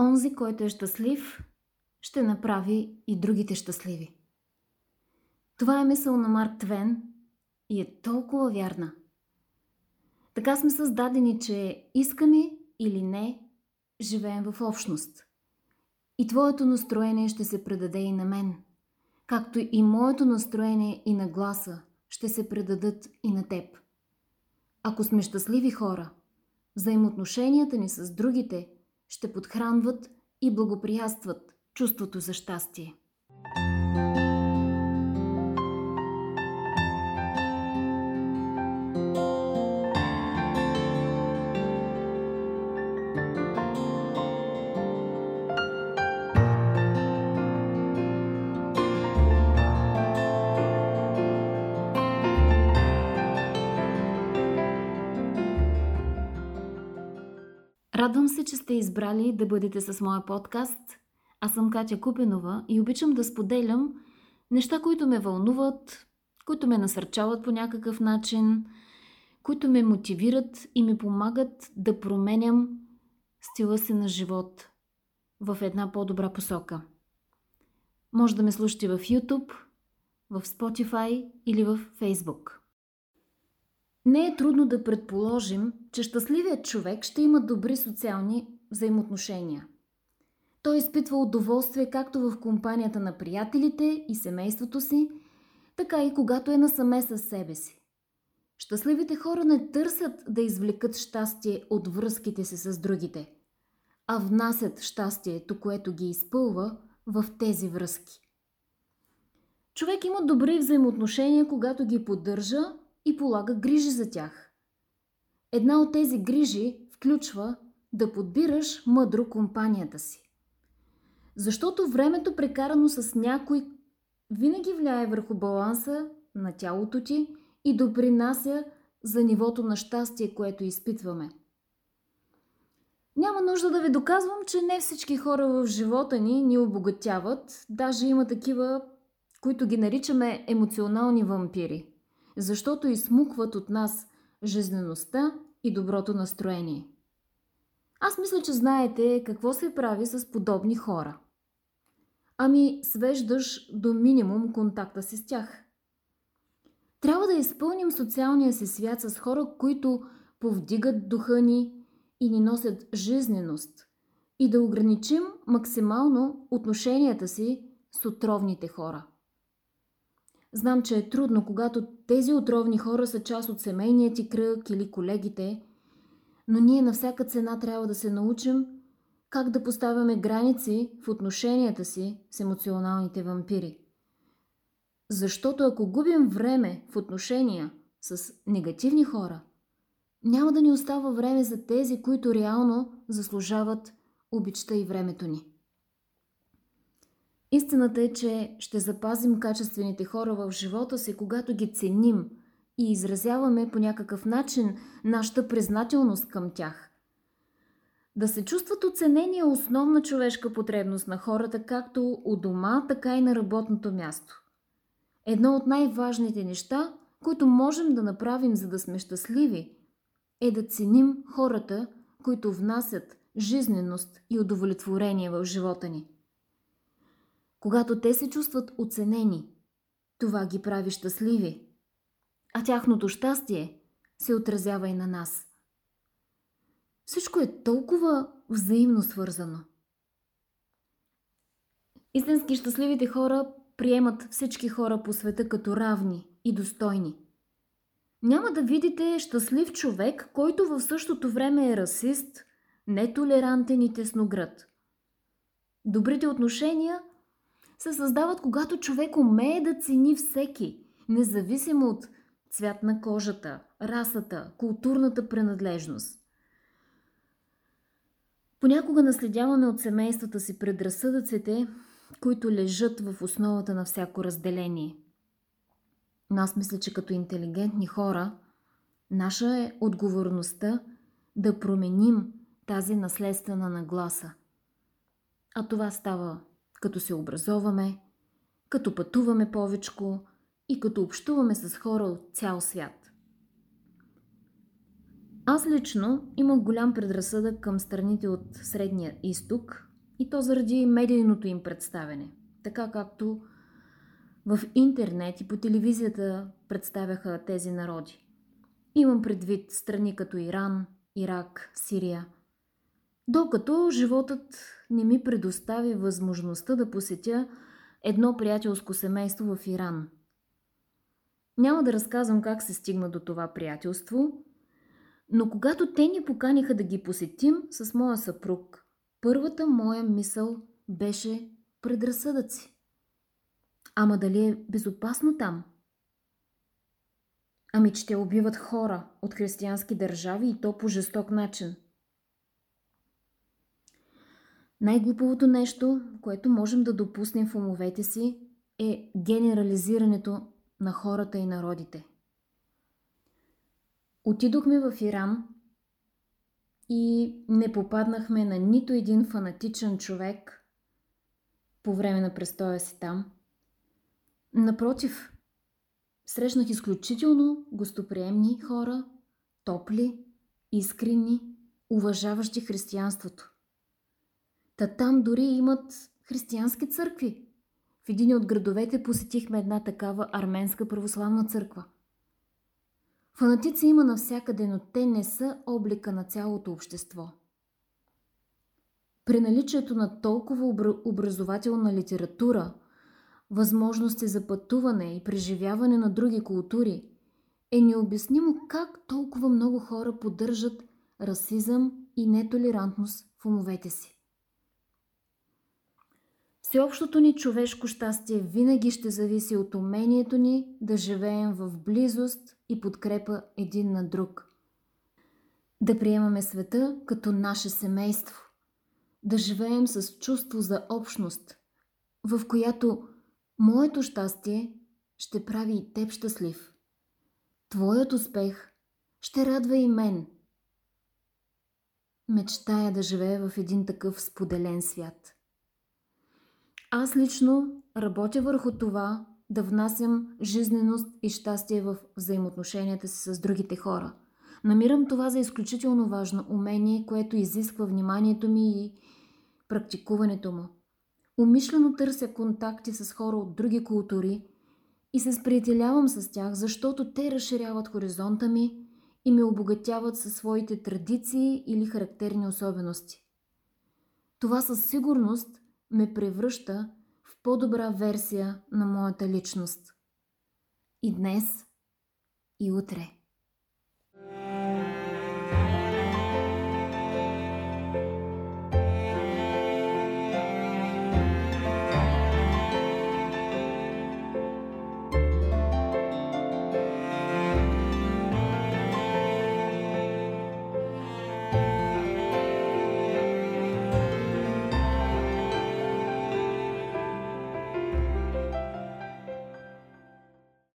Онзи, който е щастлив, ще направи и другите щастливи. Това е мисъл на Марк Твен и е толкова вярна. Така сме създадени, че искаме или не, живеем в общност. И твоето настроение ще се предаде и на мен, както и моето настроение и на гласа ще се предадат и на теб. Ако сме щастливи хора, взаимоотношенията ни с другите ще подхранват и благоприятстват чувството за щастие. Радвам се, че сте избрали да бъдете с моя подкаст. Аз съм Катя Купенова и обичам да споделям неща, които ме вълнуват, които ме насърчават по някакъв начин, които ме мотивират и ми помагат да променям стила си на живот в една по-добра посока. Може да ме слушате в YouTube, в Spotify или в Facebook. Не е трудно да предположим, че щастливият човек ще има добри социални взаимоотношения. Той изпитва удоволствие както в компанията на приятелите и семейството си, така и когато е насаме със себе си. Щастливите хора не търсят да извлекат щастие от връзките си с другите, а внасят щастието, което ги изпълва в тези връзки. Човек има добри взаимоотношения, когато ги поддържа и полага грижи за тях. Една от тези грижи включва да подбираш мъдро компанията си. Защото времето прекарано с някой винаги влияе върху баланса на тялото ти и допринася за нивото на щастие, което изпитваме. Няма нужда да ви доказвам, че не всички хора в живота ни ни обогатяват. Даже има такива, които ги наричаме емоционални вампири защото измукват от нас жизнеността и доброто настроение. Аз мисля, че знаете какво се прави с подобни хора. Ами свеждаш до минимум контакта си с тях. Трябва да изпълним социалния си свят с хора, които повдигат духа ни и ни носят жизненост и да ограничим максимално отношенията си с отровните хора. Знам, че е трудно, когато тези отровни хора са част от семейния ти кръг или колегите, но ние на всяка цена трябва да се научим как да поставяме граници в отношенията си с емоционалните вампири. Защото ако губим време в отношения с негативни хора, няма да ни остава време за тези, които реално заслужават обичта и времето ни. Истината е, че ще запазим качествените хора в живота си, когато ги ценим и изразяваме по някакъв начин нашата признателност към тях. Да се чувстват оценени е основна човешка потребност на хората, както у дома, така и на работното място. Едно от най-важните неща, които можем да направим, за да сме щастливи, е да ценим хората, които внасят жизненост и удовлетворение в живота ни. Когато те се чувстват оценени, това ги прави щастливи. А тяхното щастие се отразява и на нас. Всичко е толкова взаимно свързано. Истински щастливите хора приемат всички хора по света като равни и достойни. Няма да видите щастлив човек, който в същото време е расист, нетолерантен и тесноград. Добрите отношения се създават, когато човек умее да цени всеки, независимо от цвят на кожата, расата, културната принадлежност. Понякога наследяваме от семействата си предразсъдъците, които лежат в основата на всяко разделение. Но аз мисля, че като интелигентни хора, наша е отговорността да променим тази наследствена нагласа. А това става като се образоваме, като пътуваме повечко и като общуваме с хора от цял свят. Аз лично имах голям предразсъдък към страните от Средния изток И то заради медийното им представяне. Така както в интернет и по телевизията представяха тези народи. Имам предвид страни като Иран, Ирак, Сирия. Докато животът не ми предостави възможността да посетя едно приятелско семейство в Иран. Няма да разказвам как се стигна до това приятелство, но когато те ни поканиха да ги посетим с моя съпруг, първата моя мисъл беше предразсъдъци. Ама дали е безопасно там? Ами, че те убиват хора от християнски държави и то по жесток начин. Най-глуповото нещо, което можем да допуснем в умовете си, е генерализирането на хората и народите. Отидохме в Иран и не попаднахме на нито един фанатичен човек по време на престоя си там. Напротив, срещнах изключително гостоприемни хора, топли, искрени, уважаващи християнството. Та там дори имат християнски църкви. В един от градовете посетихме една такава арменска православна църква. Фанатици има навсякъде, но те не са облика на цялото общество. При наличието на толкова образователна литература, възможности за пътуване и преживяване на други култури, е необяснимо как толкова много хора поддържат расизъм и нетолерантност в умовете си. Всеобщото ни човешко щастие винаги ще зависи от умението ни да живеем в близост и подкрепа един на друг. Да приемаме света като наше семейство. Да живеем с чувство за общност, в която моето щастие ще прави и теб щастлив. Твоят успех ще радва и мен. Мечтая да живея в един такъв споделен свят – аз лично работя върху това да внасям жизненост и щастие в взаимоотношенията си с другите хора. Намирам това за изключително важно умение, което изисква вниманието ми и практикуването му. Умишлено търся контакти с хора от други култури и се сприятелявам с тях, защото те разширяват хоризонта ми и ме обогатяват със своите традиции или характерни особености. Това със сигурност ме превръща в по-добра версия на моята личност. И днес, и утре.